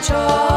中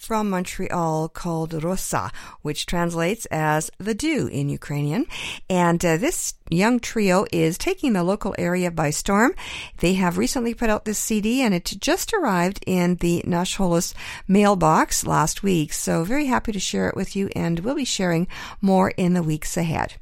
from Montreal called Rosa, which translates as the dew in Ukrainian. And uh, this young trio is taking the local area by storm. They have recently put out this CD and it just arrived in the Nash Holos mailbox last week. So very happy to share it with you and we'll be sharing more in the weeks ahead.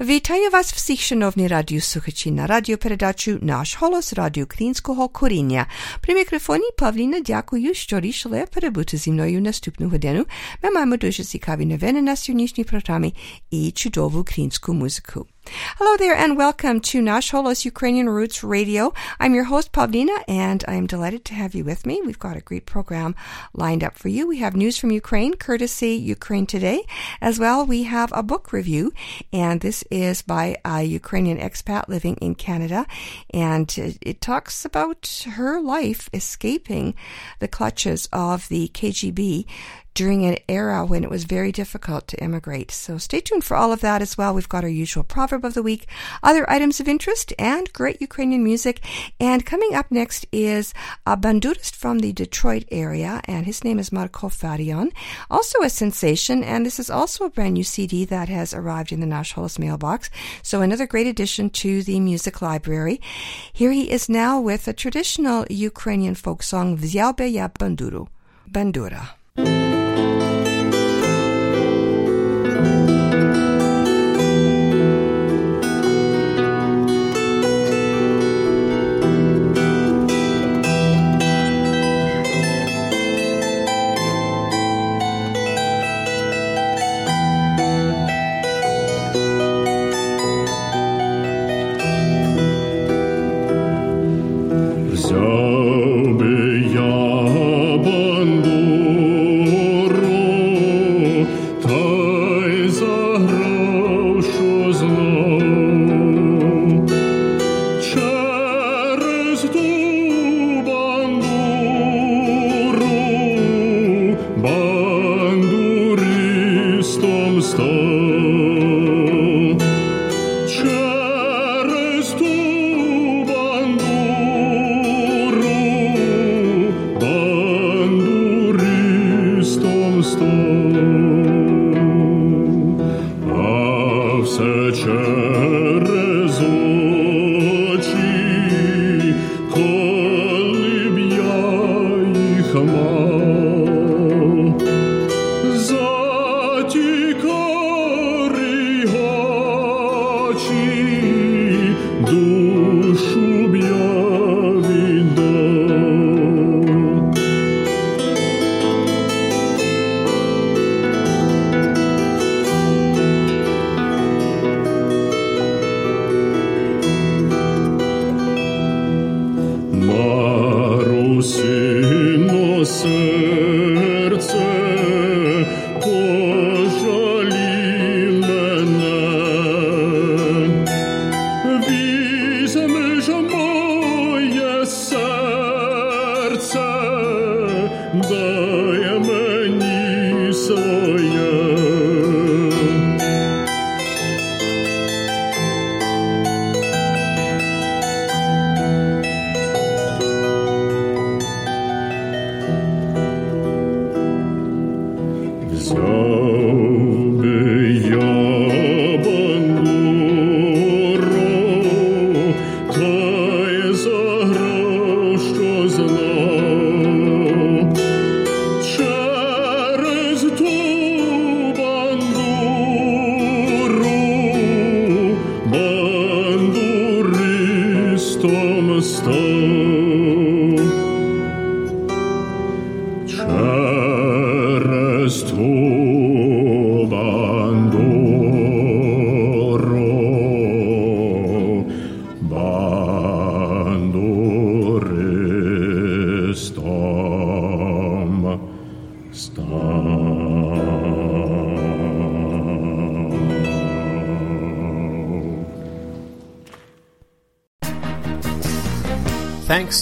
Witaju vas vsіх szanowni radiosłuchači na radioperedaču наш голос Радіо Krinskog коріння. При мікрофоні Павліна. дякую, що рішили перебути зі мною наступну годину. Ми маємо дуже цікаві новини на сьогоднішній програмі і чудову українську музику. Hello there and welcome to Nash Holos Ukrainian Roots Radio. I'm your host Pavlina and I'm delighted to have you with me. We've got a great program lined up for you. We have news from Ukraine, courtesy Ukraine Today. As well, we have a book review and this is by a Ukrainian expat living in Canada and it, it talks about her life escaping the clutches of the KGB during an era when it was very difficult to immigrate. So stay tuned for all of that as well. We've got our usual proverb of the week, other items of interest, and great Ukrainian music. And coming up next is a bandurist from the Detroit area, and his name is Marko Farion, also a sensation. And this is also a brand new CD that has arrived in the Nash Holos mailbox. So another great addition to the music library. Here he is now with a traditional Ukrainian folk song, Vzyaube ya banduru, bandura.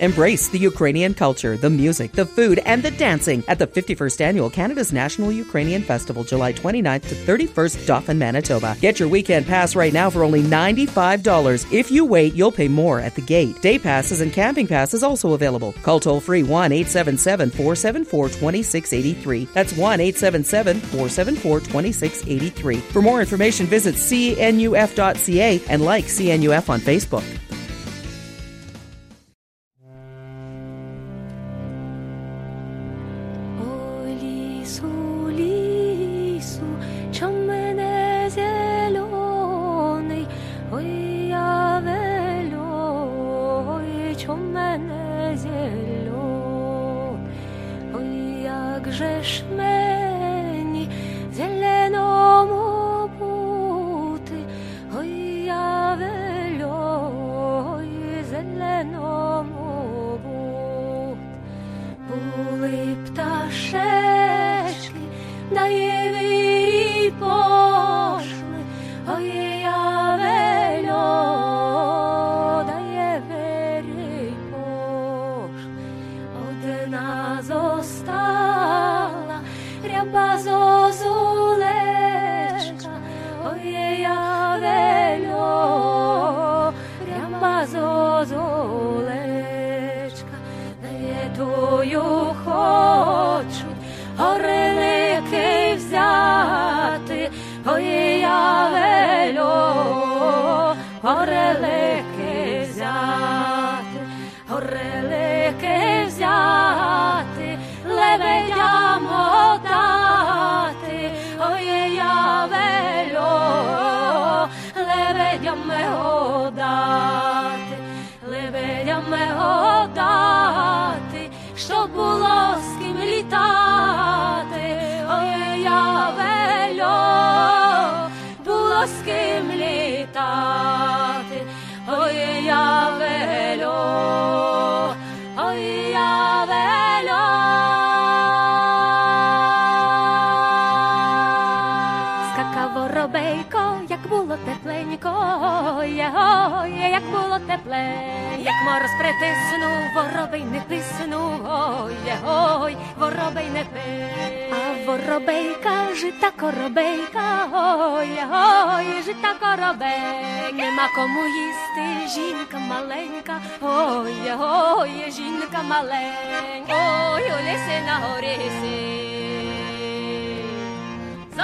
Embrace the Ukrainian culture, the music, the food, and the dancing at the 51st Annual Canada's National Ukrainian Festival, July 29th to 31st, Dauphin, Manitoba. Get your weekend pass right now for only $95. If you wait, you'll pay more at the gate. Day passes and camping passes also available. Call toll free 1 877 474 2683. That's 1 877 474 2683. For more information, visit cnuf.ca and like CNUF on Facebook.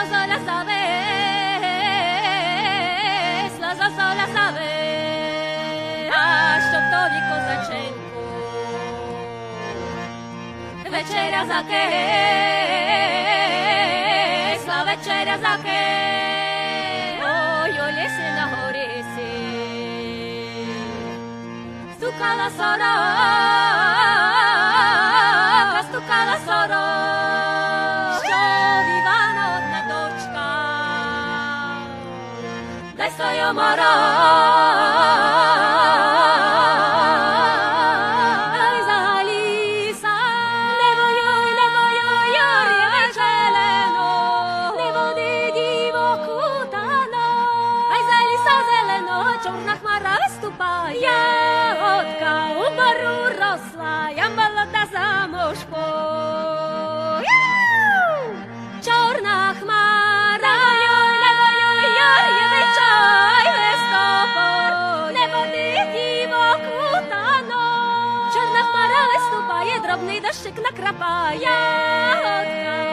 las horas sabes, las horas sabes, а що тобі козаченьку, вечеря за кисла, вечеря за кис, ой, у лісі на горісі, стукала сора, amarás. горошек накрапає.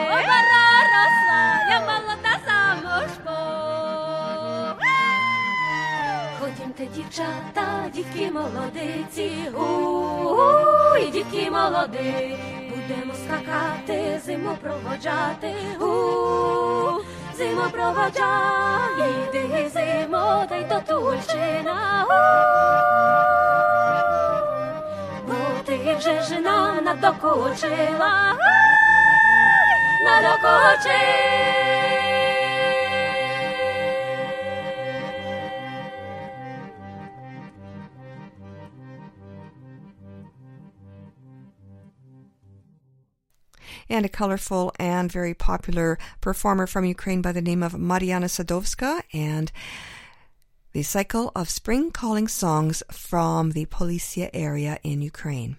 Ягодка росла, я молода замуж по. Ходімте, дівчата, дівки молодиці, у, -у, -у і дівки молоди. Будемо скакати, зиму проводжати, у, -у, -у зиму проводжай, йди зимо, та то тульчина. У -у -у. and a colorful and very popular performer from Ukraine by the name of Mariana Sadovska and the cycle of spring calling songs from the Polisia area in Ukraine.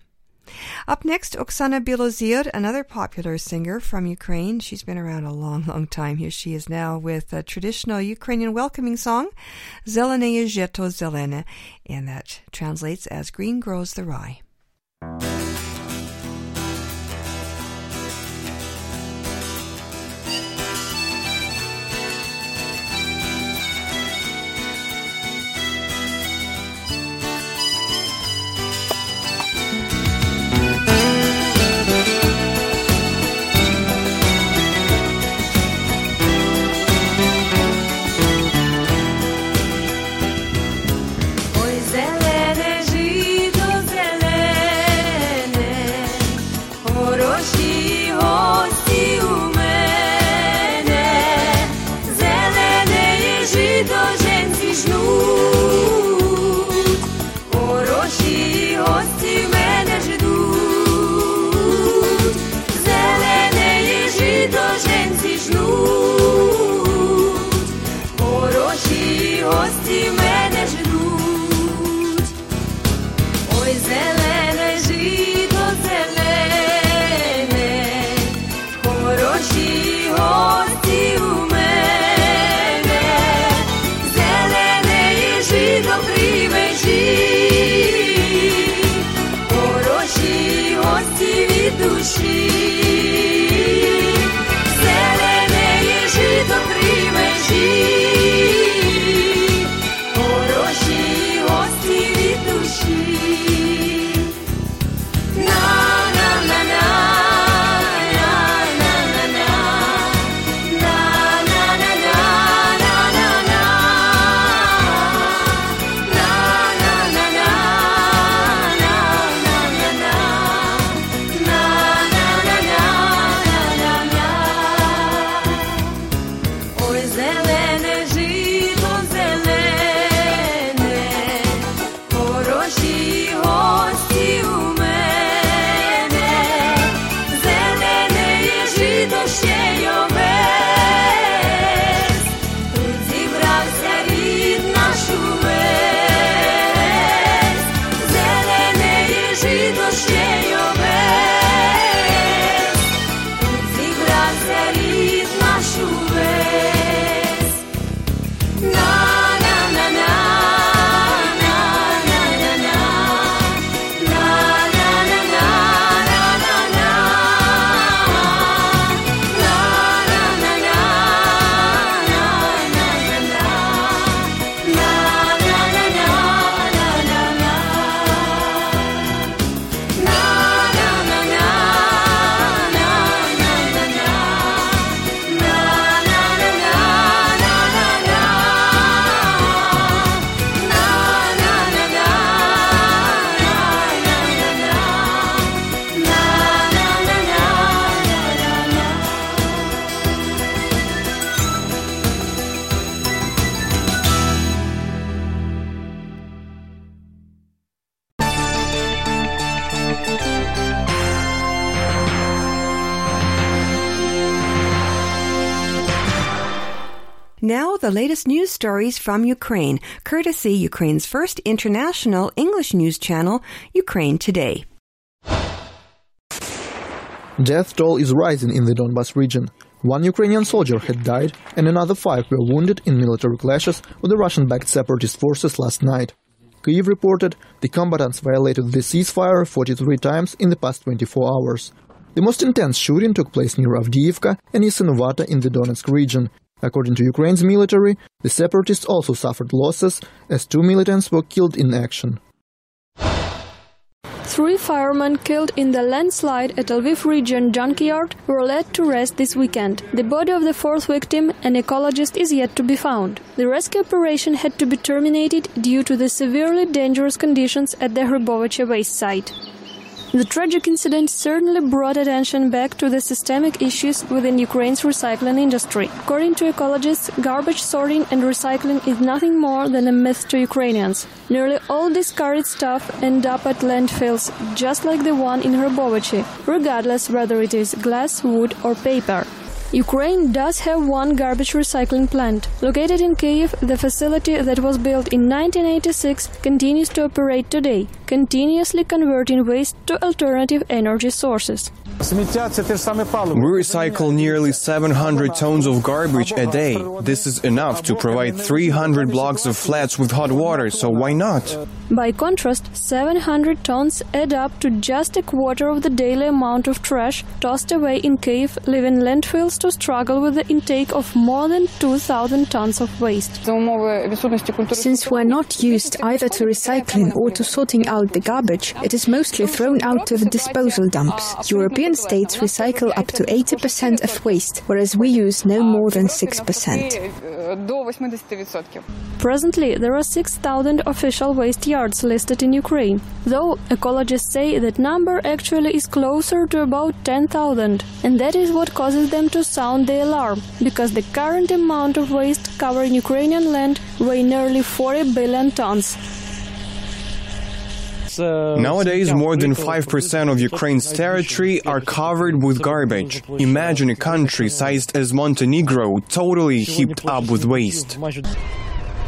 Up next, Oksana Bilozir, another popular singer from Ukraine. She's been around a long, long time. Here she is now with a traditional Ukrainian welcoming song, Zeleneye Zheto Zelene, and that translates as Green Grows the Rye. Now, the latest news stories from Ukraine, courtesy Ukraine's first international English news channel, Ukraine Today. Death toll is rising in the Donbas region. One Ukrainian soldier had died, and another five were wounded in military clashes with the Russian backed separatist forces last night. Kyiv reported the combatants violated the ceasefire 43 times in the past 24 hours. The most intense shooting took place near Avdiivka and Yasynovata in the Donetsk region. According to Ukraine's military, the separatists also suffered losses as two militants were killed in action. Three firemen killed in the landslide at Lviv region junkyard were laid to rest this weekend. The body of the fourth victim, an ecologist, is yet to be found. The rescue operation had to be terminated due to the severely dangerous conditions at the Hrybovice waste site. The tragic incident certainly brought attention back to the systemic issues within Ukraine's recycling industry. According to ecologists, garbage sorting and recycling is nothing more than a myth to Ukrainians. Nearly all discarded stuff end up at landfills, just like the one in Hrybovice, regardless whether it is glass, wood, or paper. Ukraine does have one garbage recycling plant. Located in Kyiv, the facility that was built in 1986 continues to operate today, continuously converting waste to alternative energy sources. We recycle nearly 700 tons of garbage a day. This is enough to provide 300 blocks of flats with hot water, so why not? By contrast, 700 tons add up to just a quarter of the daily amount of trash tossed away in Kyiv, leaving landfills to struggle with the intake of more than 2,000 tons of waste. Since we're not used either to recycling or to sorting out the garbage, it is mostly thrown out to the disposal dumps. European states recycle up to 80% of waste, whereas we use no more than 6%. Presently, there are 6,000 official waste yards listed in Ukraine, though ecologists say that number actually is closer to about 10,000, and that is what causes them to sound the alarm, because the current amount of waste covering Ukrainian land weigh nearly 40 billion tons. Nowadays, more than 5% of Ukraine's territory are covered with garbage. Imagine a country sized as Montenegro totally heaped up with waste.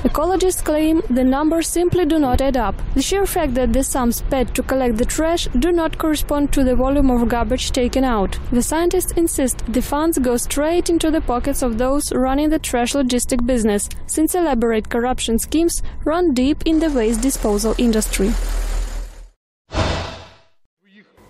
Ecologists claim the numbers simply do not add up. The sheer fact that the sums paid to collect the trash do not correspond to the volume of garbage taken out. The scientists insist the funds go straight into the pockets of those running the trash logistic business, since elaborate corruption schemes run deep in the waste disposal industry.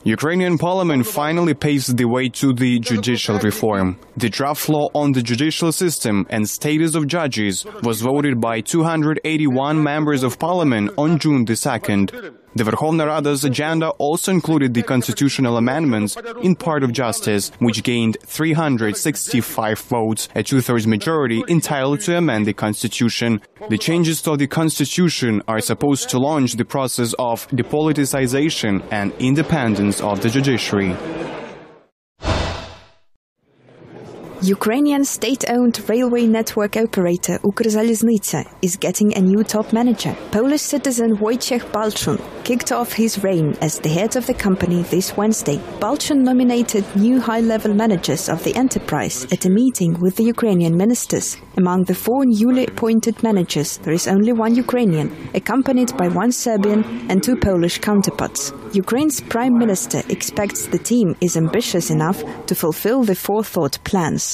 Ukrainian parliament finally paved the way to the judicial reform. The draft law on the judicial system and status of judges was voted by 281 members of parliament on June the 2nd. The Verkhovna Rada's agenda also included the constitutional amendments in part of justice, which gained 365 votes, a two-thirds majority entitled to amend the constitution. The changes to the constitution are supposed to launch the process of depoliticization and independence of the judiciary. Ukrainian state-owned railway network operator Ukrzaliznytsia is getting a new top manager. Polish citizen Wojciech Balczun kicked off his reign as the head of the company this Wednesday. Balczun nominated new high-level managers of the enterprise at a meeting with the Ukrainian ministers. Among the four newly appointed managers, there is only one Ukrainian, accompanied by one Serbian and two Polish counterparts. Ukraine's prime minister expects the team is ambitious enough to fulfill the forethought plans.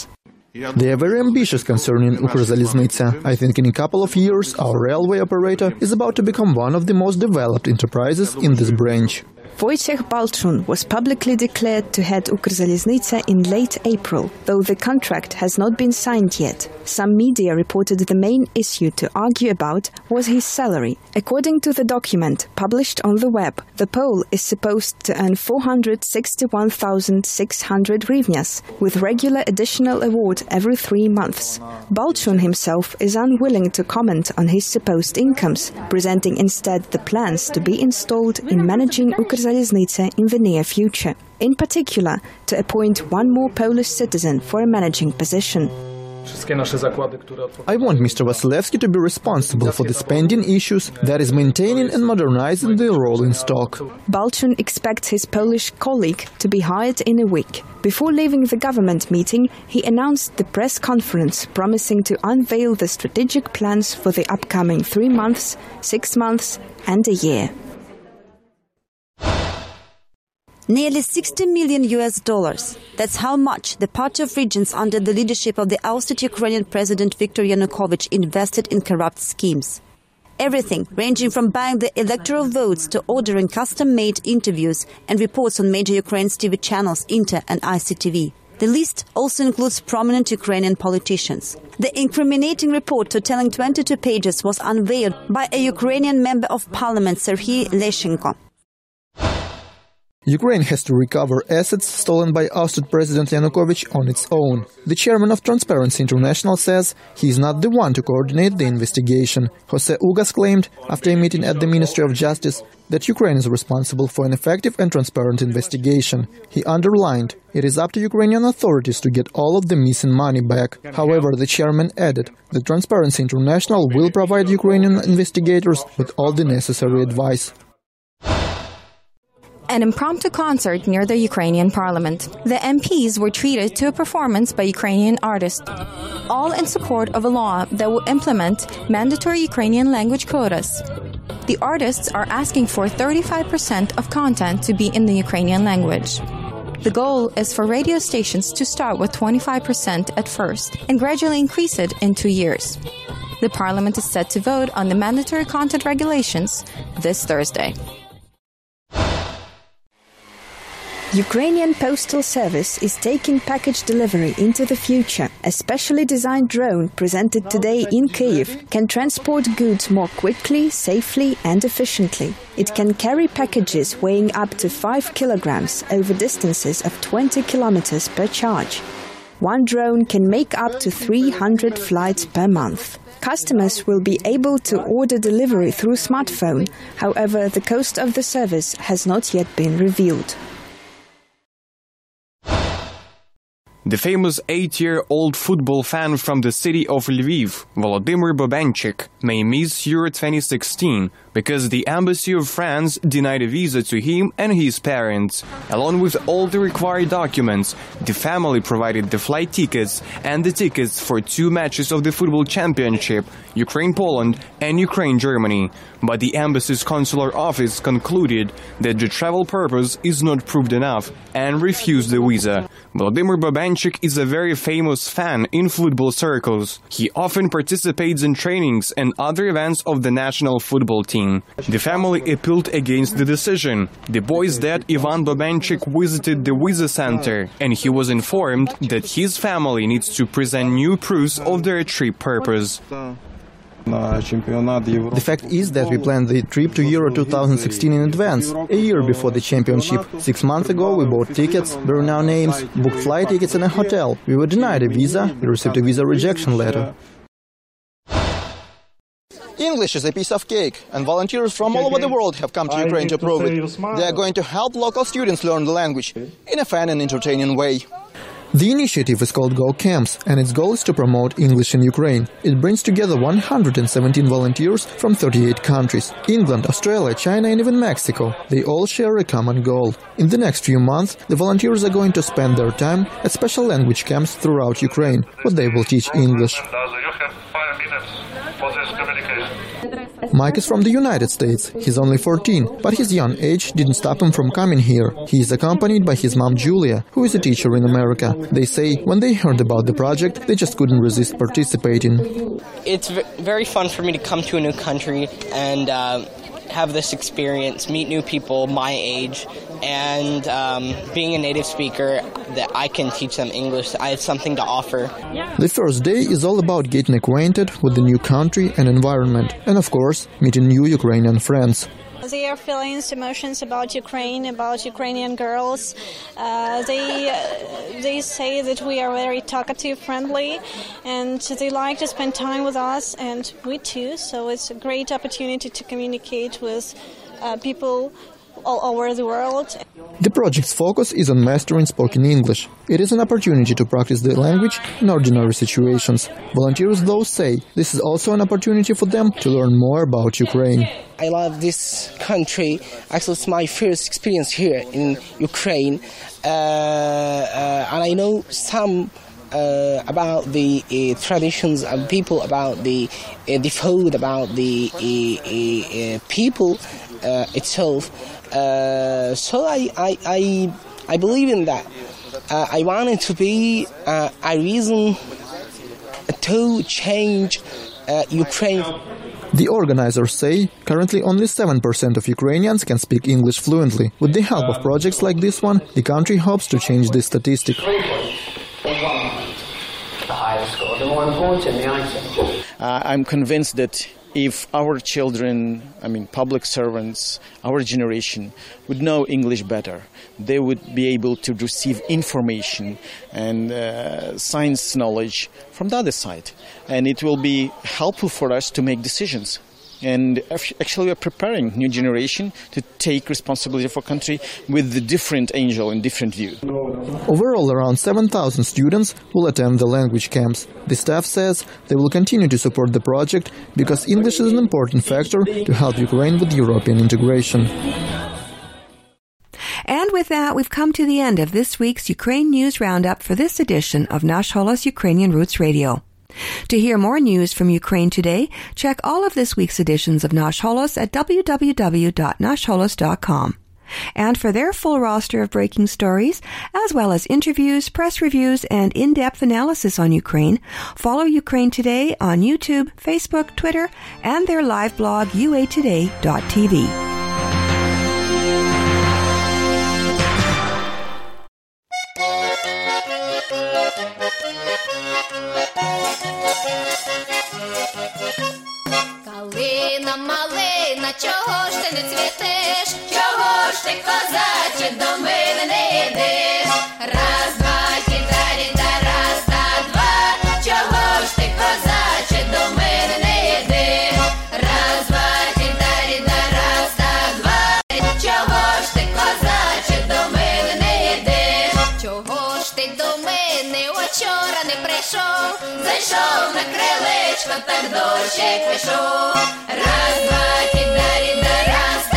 They are very ambitious concerning Ukrzaliznytsia. I think in a couple of years our railway operator is about to become one of the most developed enterprises in this branch. Wojciech Balczun was publicly declared to head Ukrzaliznytsia in late April, though the contract has not been signed yet. Some media reported the main issue to argue about was his salary. According to the document published on the web, the Pole is supposed to earn 461,600 hryvnias, with regular additional award every three months. Balczun himself is unwilling to comment on his supposed incomes, presenting instead the plans to be installed in managing Ukrzaliznytsia in the near future. In particular, to appoint one more Polish citizen for a managing position. I want Mr. Vasilevsky to be responsible for the spending issues, that is, maintaining and modernizing the rolling stock. Balczun expects his Polish colleague to be hired in a week. Before leaving the government meeting, he announced the press conference promising to unveil the strategic plans for the upcoming three months, six months, and a year. Nearly 60 million US dollars. That's how much the Party of Regions under the leadership of the ousted Ukrainian President Viktor Yanukovych invested in corrupt schemes. Everything ranging from buying the electoral votes to ordering custom made interviews and reports on major Ukraine's TV channels Inter and ICTV. The list also includes prominent Ukrainian politicians. The incriminating report totaling 22 pages was unveiled by a Ukrainian member of parliament, Serhiy Leshchenko. Ukraine has to recover assets stolen by ousted President Yanukovych on its own. The chairman of Transparency International says he is not the one to coordinate the investigation. Jose Ugaz claimed, after a meeting at the Ministry of Justice, that Ukraine is responsible for an effective and transparent investigation. He underlined, it is up to Ukrainian authorities to get all of the missing money back. However, the chairman added that Transparency International will provide Ukrainian investigators with all the necessary advice an impromptu concert near the Ukrainian parliament. The MPs were treated to a performance by Ukrainian artists, all in support of a law that will implement mandatory Ukrainian language quotas. The artists are asking for 35% of content to be in the Ukrainian language. The goal is for radio stations to start with 25% at first and gradually increase it in two years. The parliament is set to vote on the mandatory content regulations this Thursday. Ukrainian Postal Service is taking package delivery into the future. A specially designed drone presented today in Kyiv can transport goods more quickly, safely, and efficiently. It can carry packages weighing up to 5 kilograms over distances of 20 kilometers per charge. One drone can make up to 300 flights per month. Customers will be able to order delivery through smartphone. However, the cost of the service has not yet been revealed. The famous eight-year-old football fan from the city of Lviv, Volodymyr Bobenchik, may miss Euro 2016 because the embassy of France denied a visa to him and his parents. Along with all the required documents, the family provided the flight tickets and the tickets for two matches of the football championship, Ukraine-Poland and Ukraine-Germany. But the embassy's consular office concluded that the travel purpose is not proved enough and refused the visa. Vladimir Bobenchik is a very famous fan in football circles. He often participates in trainings and other events of the national football team. The family appealed against the decision. The boy's dad, Ivan Bobenchik, visited the visa center and he was informed that his family needs to present new proofs of their trip purpose. The fact is that we planned the trip to Euro 2016 in advance, a year before the championship. Six months ago, we bought tickets, burned our names, booked flight tickets and a hotel. We were denied a visa, we received a visa rejection letter. English is a piece of cake, and volunteers from all over the world have come to Ukraine to prove it. They are going to help local students learn the language in a fun and entertaining way. The initiative is called Go Camps, and its goal is to promote English in Ukraine. It brings together 117 volunteers from 38 countries England, Australia, China, and even Mexico. They all share a common goal. In the next few months, the volunteers are going to spend their time at special language camps throughout Ukraine, where they will teach English. Mike is from the United States. He's only 14, but his young age didn't stop him from coming here. He is accompanied by his mom Julia, who is a teacher in America. They say when they heard about the project, they just couldn't resist participating. It's very fun for me to come to a new country and uh, have this experience, meet new people my age, and um, being a native speaker, that I can teach them English. I have something to offer. The first day is all about getting acquainted with the new country and environment, and of course, meeting new Ukrainian friends. Their feelings, emotions about Ukraine, about Ukrainian girls. Uh, they uh, they say that we are very talkative, friendly, and they like to spend time with us, and we too. So it's a great opportunity to communicate with uh, people all over the world. The project's focus is on mastering spoken English. It is an opportunity to practice the language in ordinary situations. Volunteers, though, say this is also an opportunity for them to learn more about Ukraine. I love this country. Actually, it's my first experience here in Ukraine, uh, uh, and I know some uh, about the uh, traditions of people, about the uh, the food, about the uh, people Uh, itself. Uh, so I, I, I, I believe in that. Uh, I wanted to be a reason to change Ukraine. The organizers say currently only 7% of Ukrainians can speak English fluently. With the help of projects like this one, the country hopes to change this statistic. Uh, I'm convinced that if our children, I mean, public servants, our generation, would know English better, they would be able to receive information and uh, science knowledge from the other side. And it will be helpful for us to make decisions. And actually, we're preparing new generation to take responsibility for country with the different angel and different view. Overall, around 7,000 students will attend the language camps. The staff says they will continue to support the project because English is an important factor to help Ukraine with European integration. And with that, we've come to the end of this week's Ukraine News Roundup for this edition of Nash Holos Ukrainian Roots Radio. To hear more news from Ukraine today, check all of this week's editions of Nash Holos at www.nashholos.com. And for their full roster of breaking stories, as well as interviews, press reviews, and in-depth analysis on Ukraine, follow Ukraine Today on YouTube, Facebook, Twitter, and their live blog, uatoday.tv. ти, козаче, до мене? Раз, два, кітарі, та раз, та два. Чого ж ти, козаче, до мене? Раз, два, кітарі, та раз, та два. Чого ж ти, козаче, до мене? Чого ж ти до учора не прийшов? Зайшов на крилечко, так дощик пішов. Раз, два, кідарі, да раз,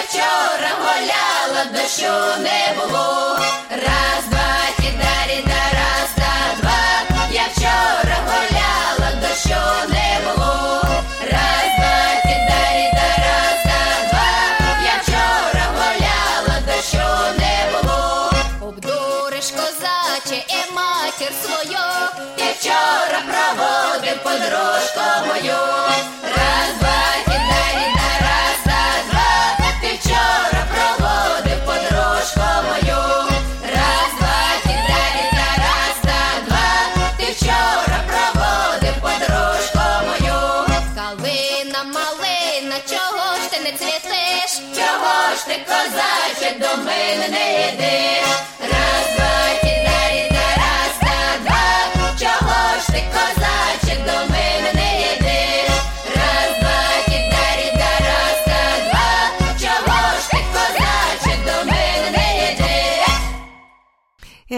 Я вчора гуляла, дощу не було. Раз, два, кідарі, да раз, та два. Я вчора гуляла, дощу не було. Раз, два, кідарі, да раз, та два. Я вчора гуляла, дощу не було. Обдуриш козаче і матір свою. Я вчора проводив подружку мою.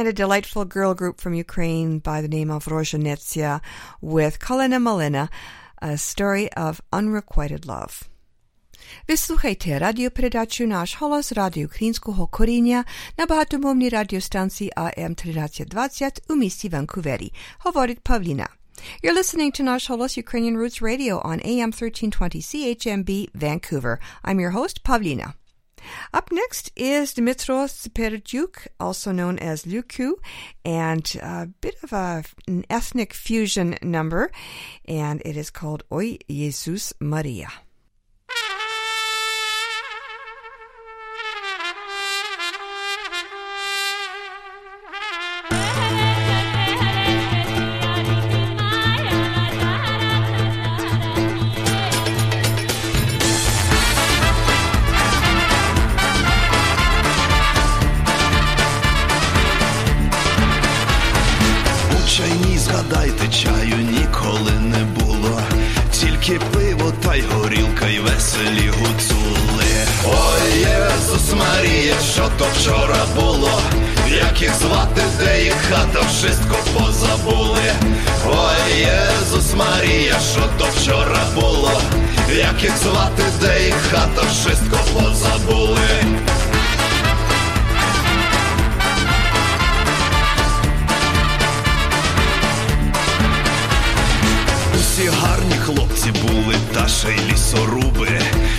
And a delightful girl group from Ukraine by the name of Rozhanetsia with Kalina Malina, a story of unrequited love. Wysłuchajcie radiopredaciu Nasz Holos Radio Klinského Korínia na bohatomomní radiostancji AM 1320 u místí Vancouveri. Hovorit Pavlina. You're listening to Nash Holos Ukrainian Roots Radio on AM 1320 CHMB Vancouver. I'm your host, Pavlina. Up next is Dmitros Perdyuk, also known as Luku, and a bit of a, an ethnic fusion number, and it is called Oi Jesus Maria. Марія, що то вчора було, як їх звати, де їх хата, wszystko позабули. Ой, Єзус Марія, що то вчора було, як їх звати, де їх хата, wszystko позабули. Усі гарні хлопці були, та ще й лісоруби.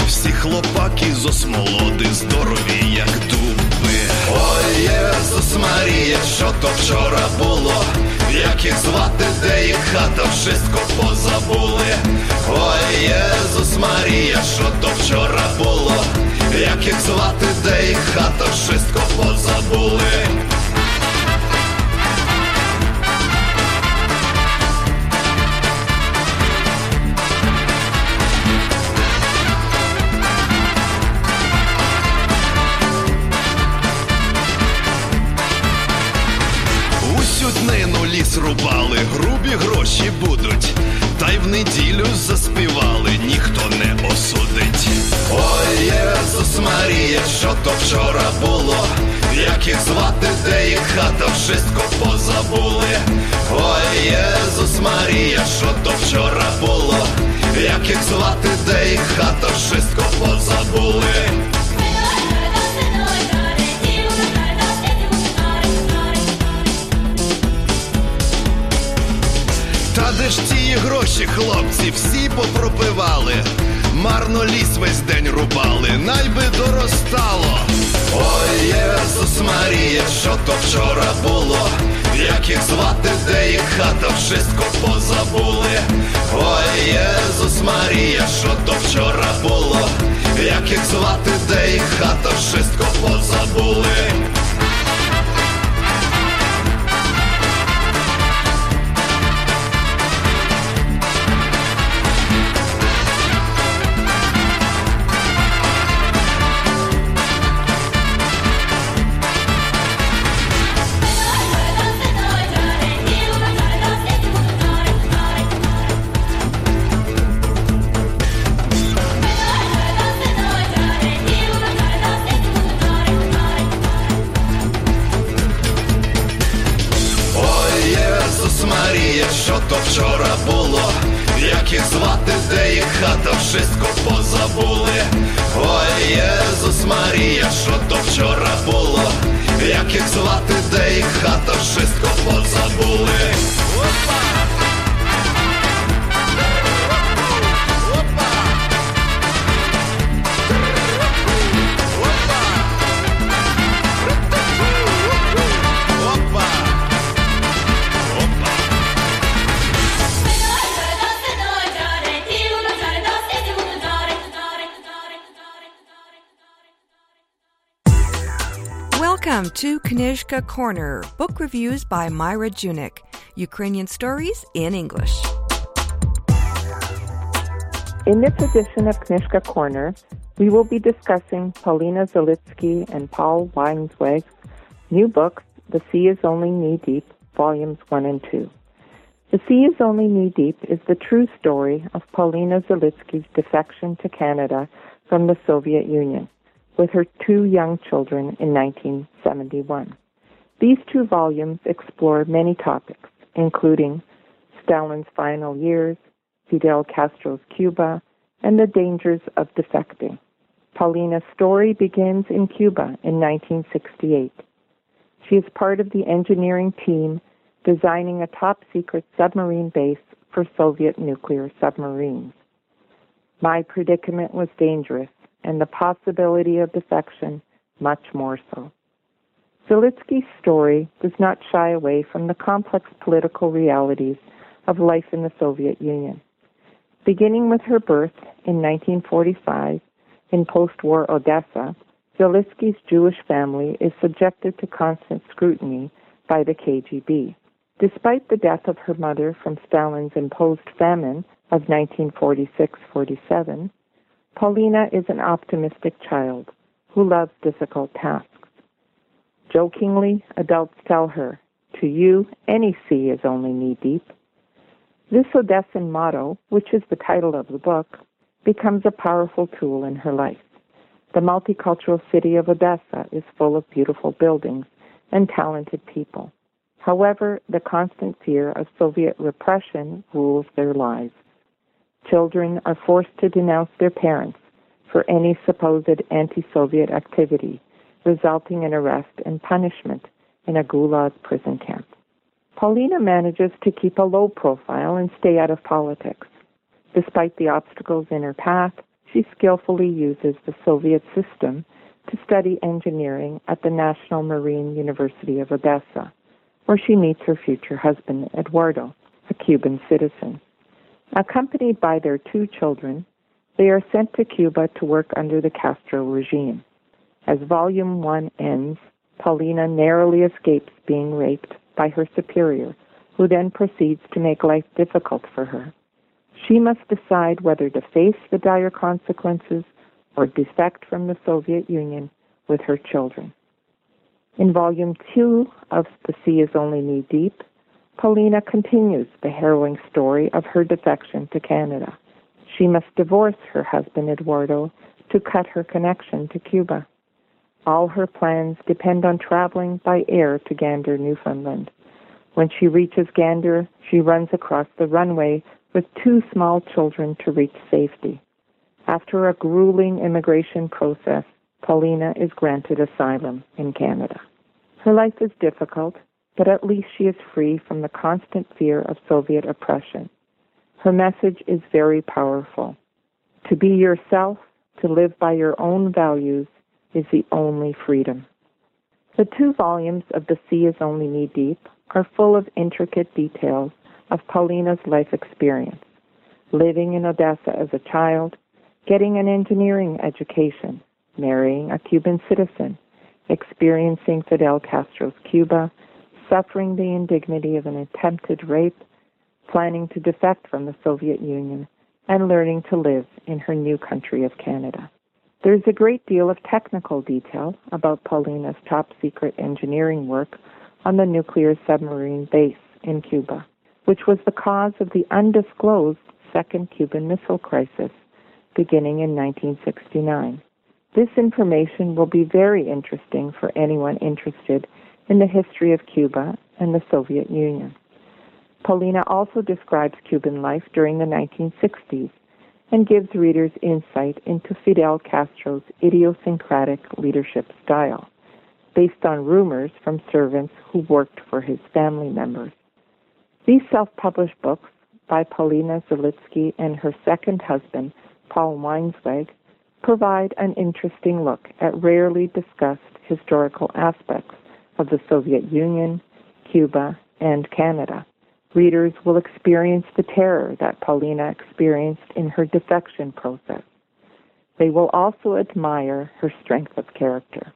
Всі хлопаки з осмолоди, здорові, як дуби. Ой, Єсус Марія, що то вчора було, як їх звати, де їх хата, wszystko позабули. Ой, Єсус Марія, що то вчора було, як їх звати, де їх хата, wszystko позабули. Днину ліс рубали, грубі гроші будуть, та й в неділю заспівали, ніхто не осудить. Ой, Єсус Марія, що то вчора було, як їх звати, де їх хата, wszystko позабули. Ой, Єсус Марія, що то вчора було, як їх звати, де їх хата, wszystko позабули. Де ж ті гроші, хлопці, всі попропивали, марно ліс весь день рубали, най би доростало. Ой, Єсус Марія, що то вчора було, як їх звати, де їх хата, wszystko позабули. Ой, Єсус Марія, що то вчора було, як їх звати, де їх хата, to Corner, book reviews by Myra Junyk, Ukrainian stories in English. In this edition of Knyzhka Corner, we will be discussing Paulina Zelitsky and Paul Weinzweig's new books, The Sea is Only Knee Deep, Volumes 1 and 2. The Sea is Only Knee Deep is the true story of Paulina Zelitsky's defection to Canada from the Soviet Union with her two young children in 1971. These two volumes explore many topics, including Stalin's final years, Fidel Castro's Cuba, and the dangers of defecting. Paulina's story begins in Cuba in 1968. She is part of the engineering team designing a top secret submarine base for Soviet nuclear submarines. My predicament was dangerous, and the possibility of defection much more so. Zelitsky's story does not shy away from the complex political realities of life in the Soviet Union. Beginning with her birth in 1945 in post-war Odessa, Zelitsky's Jewish family is subjected to constant scrutiny by the KGB. Despite the death of her mother from Stalin's imposed famine of 1946-47, Paulina is an optimistic child who loves difficult tasks. Jokingly, adults tell her, to you, any sea is only knee deep. This Odessan motto, which is the title of the book, becomes a powerful tool in her life. The multicultural city of Odessa is full of beautiful buildings and talented people. However, the constant fear of Soviet repression rules their lives. Children are forced to denounce their parents for any supposed anti Soviet activity, resulting in arrest and punishment in a Gulag prison camp. Paulina manages to keep a low profile and stay out of politics. Despite the obstacles in her path, she skillfully uses the Soviet system to study engineering at the National Marine University of Odessa, where she meets her future husband, Eduardo, a Cuban citizen. Accompanied by their two children, they are sent to Cuba to work under the Castro regime. As Volume 1 ends, Paulina narrowly escapes being raped by her superior, who then proceeds to make life difficult for her. She must decide whether to face the dire consequences or defect from the Soviet Union with her children. In Volume 2 of The Sea is Only Knee Deep, Paulina continues the harrowing story of her defection to Canada. She must divorce her husband Eduardo to cut her connection to Cuba. All her plans depend on traveling by air to Gander, Newfoundland. When she reaches Gander, she runs across the runway with two small children to reach safety. After a grueling immigration process, Paulina is granted asylum in Canada. Her life is difficult, but at least she is free from the constant fear of Soviet oppression. Her message is very powerful. To be yourself, to live by your own values, is the only freedom. The two volumes of The Sea is Only Knee Deep are full of intricate details of Paulina's life experience. Living in Odessa as a child, getting an engineering education, marrying a Cuban citizen, experiencing Fidel Castro's Cuba, suffering the indignity of an attempted rape, planning to defect from the Soviet Union, and learning to live in her new country of Canada. There's a great deal of technical detail about Paulina's top secret engineering work on the nuclear submarine base in Cuba, which was the cause of the undisclosed Second Cuban Missile Crisis beginning in 1969. This information will be very interesting for anyone interested in the history of Cuba and the Soviet Union. Paulina also describes Cuban life during the 1960s and gives readers insight into Fidel Castro's idiosyncratic leadership style, based on rumors from servants who worked for his family members. These self published books by Paulina Zelitsky and her second husband, Paul Weinzweig, provide an interesting look at rarely discussed historical aspects of the Soviet Union, Cuba, and Canada. Readers will experience the terror that Paulina experienced in her defection process. They will also admire her strength of character.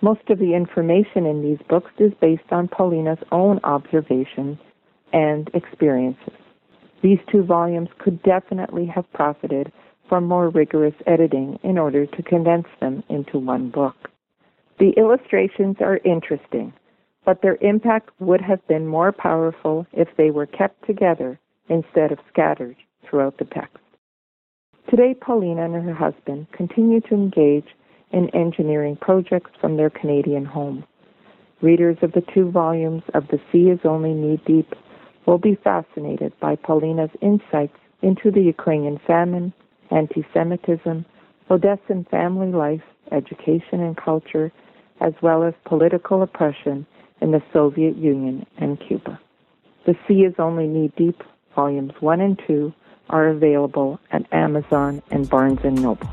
Most of the information in these books is based on Paulina's own observations and experiences. These two volumes could definitely have profited from more rigorous editing in order to condense them into one book. The illustrations are interesting, but their impact would have been more powerful if they were kept together instead of scattered throughout the text. Today, Paulina and her husband continue to engage in engineering projects from their Canadian home. Readers of the two volumes of The Sea is Only Knee Deep will be fascinated by Paulina's insights into the Ukrainian famine, anti Semitism, Odessan family life, education and culture, as well as political oppression in the Soviet Union and Cuba. The Sea is Only Knee Deep, Volumes 1 and 2, are available at Amazon and Barnes & Noble.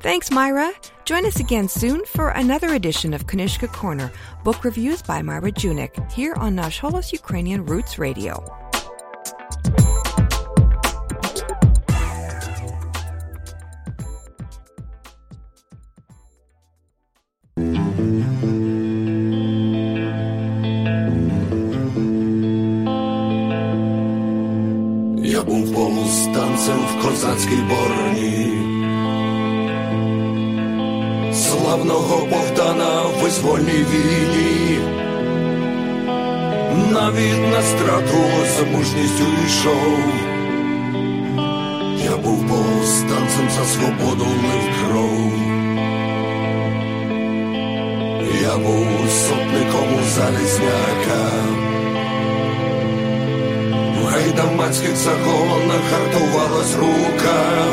Thanks, Myra. Join us again soon for another edition of Knyzhka Corner, book reviews by Myra Junyk, here on Nash Holos Ukrainian Roots Radio. Козацькій бороні. Славного Богдана в визвольній війні. Навіть на страту за мужністю йшов. Я був повстанцем за свободу лив кров. Я був сотником у залізняка. Гайдамацьких загонах гартувалась рука.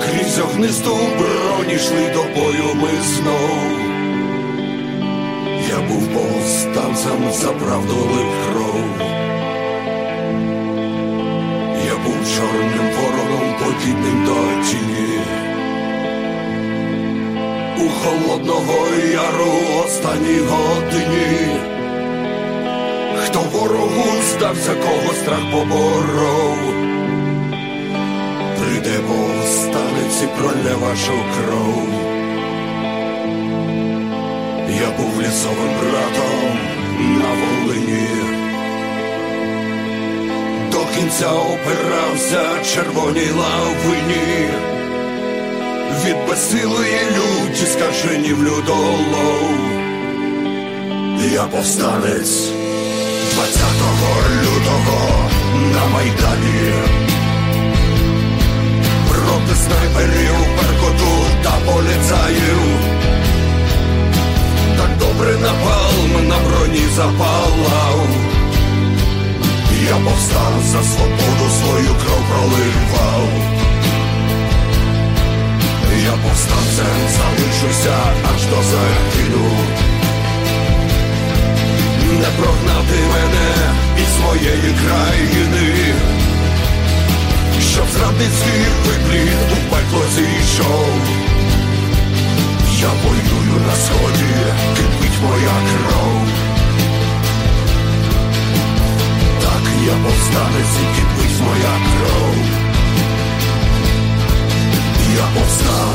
Крізь огнисту броні йшли до бою ми знов. Я був повстанцем за правду лив кров. Я був чорним вороном подібним до тіні. У холодного яру останній годині. Ворогу здався, кого страх поборов, прийде повстанець і пролє вашу кров. Я був лісовим братом на Волині, до кінця опирався червоній лавині, від безсилої люті скаженів людолов. Я повстанець 20 лютого на Майдані проти снайперів, перкоту та поліцаїв. Так добре напалм на броні запалав. Я повстав за свободу свою кров проливав. Я повстанцем залишуся аж до загину. Не прогнати мене із моєї країни, щоб зрадницький випліт у пекло зійшов. Я воюю на сході, кипить моя кров. Так я повстанець і кипить моя кров. Я повстав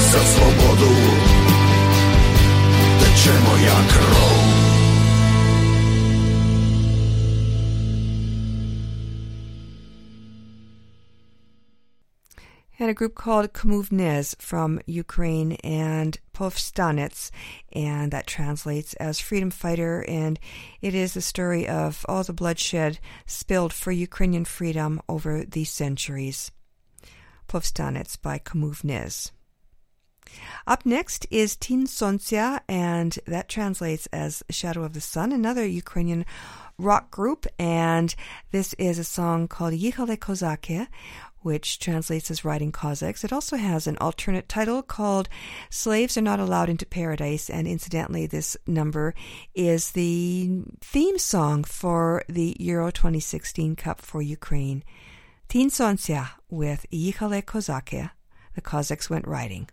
за свободу, тече моя кров. And a group called Komu Vnyz from Ukraine and Povstanets, and that translates as freedom fighter. And it is the story of all the bloodshed spilled for Ukrainian freedom over the centuries. Povstanets by Komu Vnyz. Up next is Tin Sontsia, and that translates as Shadow of the Sun, another Ukrainian rock group. And this is a song called Yichale Kozake, which translates as Riding Cossacks. It also has an alternate title called Slaves Are Not Allowed into Paradise. And incidentally, this number is the theme song for the Euro 2016 Cup for Ukraine. Tin Sontsia with Yichale Kozake. The Cossacks went riding.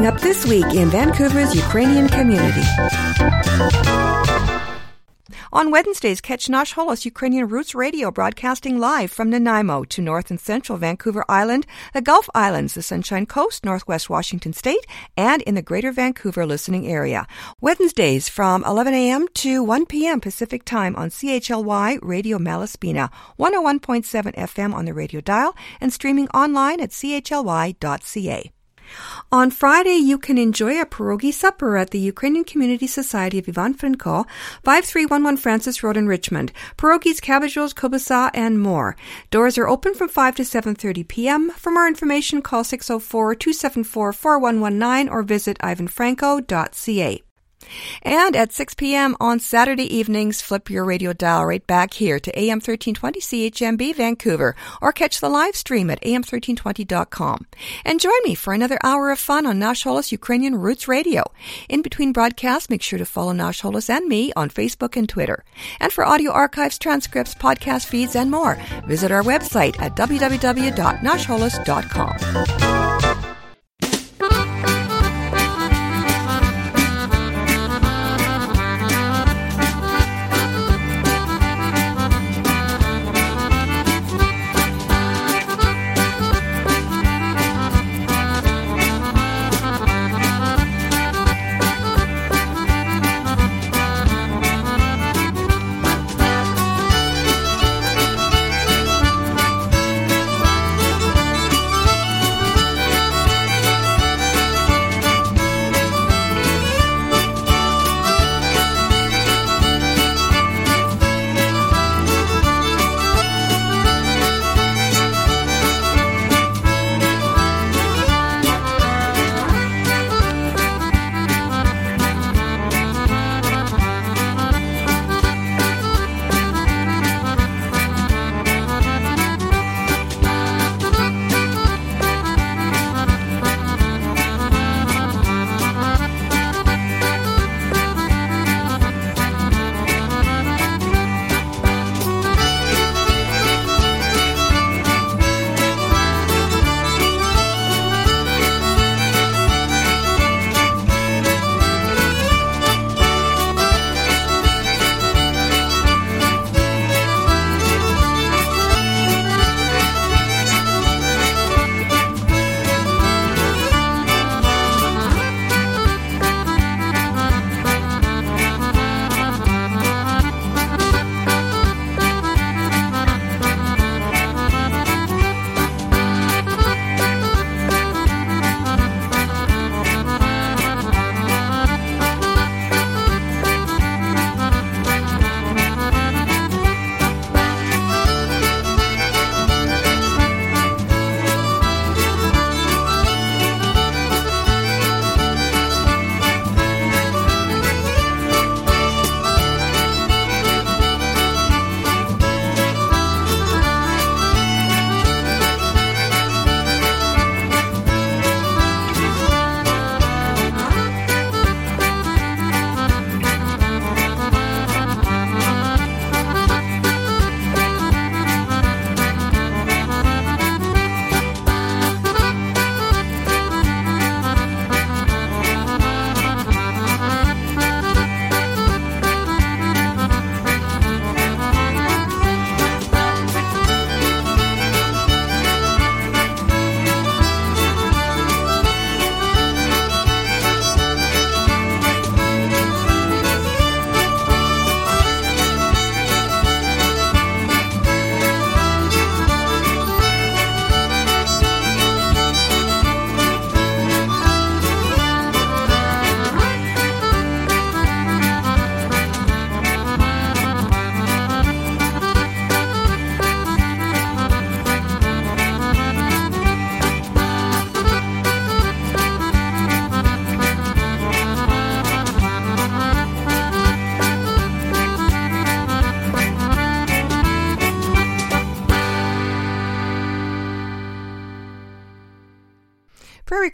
Coming up this week in Vancouver's Ukrainian community. On Wednesdays, catch Nash Holos Ukrainian Roots Radio broadcasting live from Nanaimo to North and Central Vancouver Island, the Gulf Islands, the Sunshine Coast, Northwest Washington State, and in the Greater Vancouver listening area. Wednesdays from 11 a.m. to 1 p.m. Pacific Time on CHLY Radio Malaspina, 101.7 FM on the radio dial, and streaming online at chly.ca. On Friday, you can enjoy a pierogi supper at the Ukrainian Community Society of Ivan Franko, 5311 Francis Road in Richmond. Pierogies, cabbage rolls, kubasa, and more. Doors are open from 5 to 7.30 p.m. For more information, call 604-274-4119 or visit ivanfranko.ca. And at 6 p.m. on Saturday evenings, flip your radio dial right back here to AM 1320 CHMB Vancouver or catch the live stream at am1320.com. And join me for another hour of fun on Nash Holos Ukrainian Roots Radio. In between broadcasts, make sure to follow Nash Holos and me on Facebook and Twitter. And for audio archives, transcripts, podcast feeds, and more, visit our website at www.nashholos.com.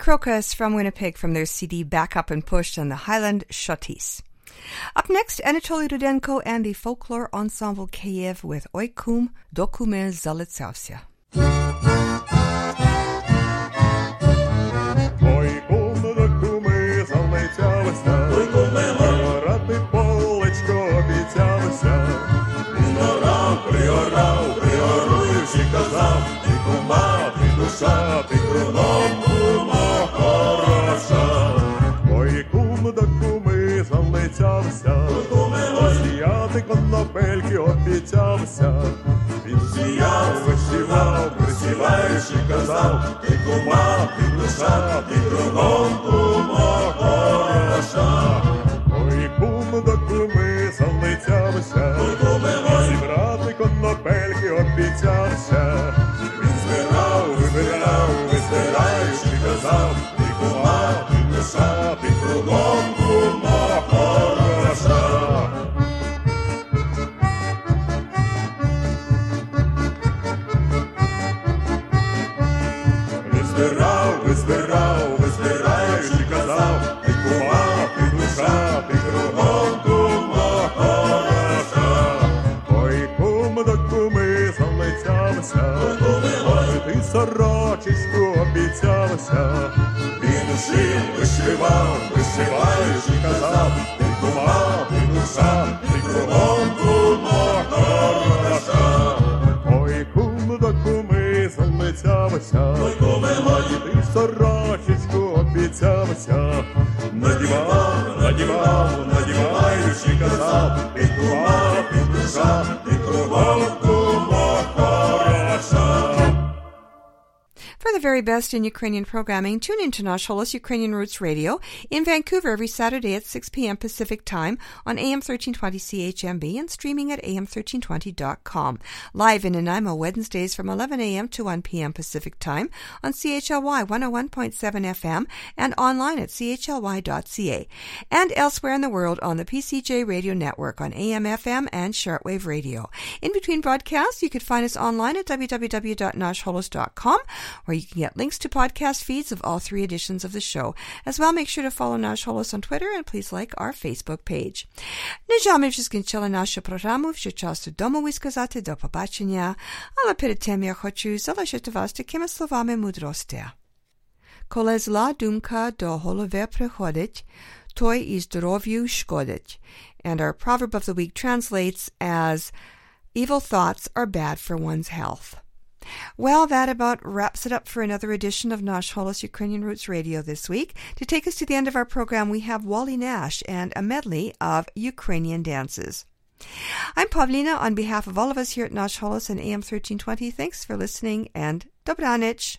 Crocus from Winnipeg from their CD Back Up and Push on the Highland Shotties. Up next, Anatoly Rudenko and the Folklore Ensemble Kiev with Oikum Dokumen Zalicavsia. Ти кума, ти душа, ти. Залицявся, Осіяти конопельки обіцявся. Він сіяв, висівав, присіваючи казав, ти кума, ти душа, ти кругом кумо хороша. cansado, tem que tem que tem que very best in Ukrainian programming, tune in to Nash Ukrainian Roots Radio in Vancouver every Saturday at 6 p.m. Pacific Time on AM 1320 CHMB and streaming at am1320.com. Live in Nanaimo Wednesdays from 11 a.m. to 1 p.m. Pacific Time on CHLY 101.7 FM and online at chly.ca. And elsewhere in the world on the PCJ Radio Network on AM, FM, and shortwave radio. In between broadcasts, you could find us online at www.nashholos.com where you can get links to podcast feeds of all three editions of the show. As well, make sure to follow Nash Holos on Twitter and please like our Facebook page. Нежами вже скінчила нашу програму, вже час додому сказати до побачення, але перед тим я хочу залишити вас такими словами мудрості. Коли зла думка до голови приходить, той і здоров'ю шкодить. And our proverb of the week translates as, evil thoughts are bad for one's health. Well, that about wraps it up for another edition of Nash Holos Ukrainian Roots Radio this week. To take us to the end of our program, we have Wally Nash and a medley of Ukrainian dances. I'm Pavlina. On behalf of all of us here at Nash Holos and AM 1320, thanks for listening and Dobranich.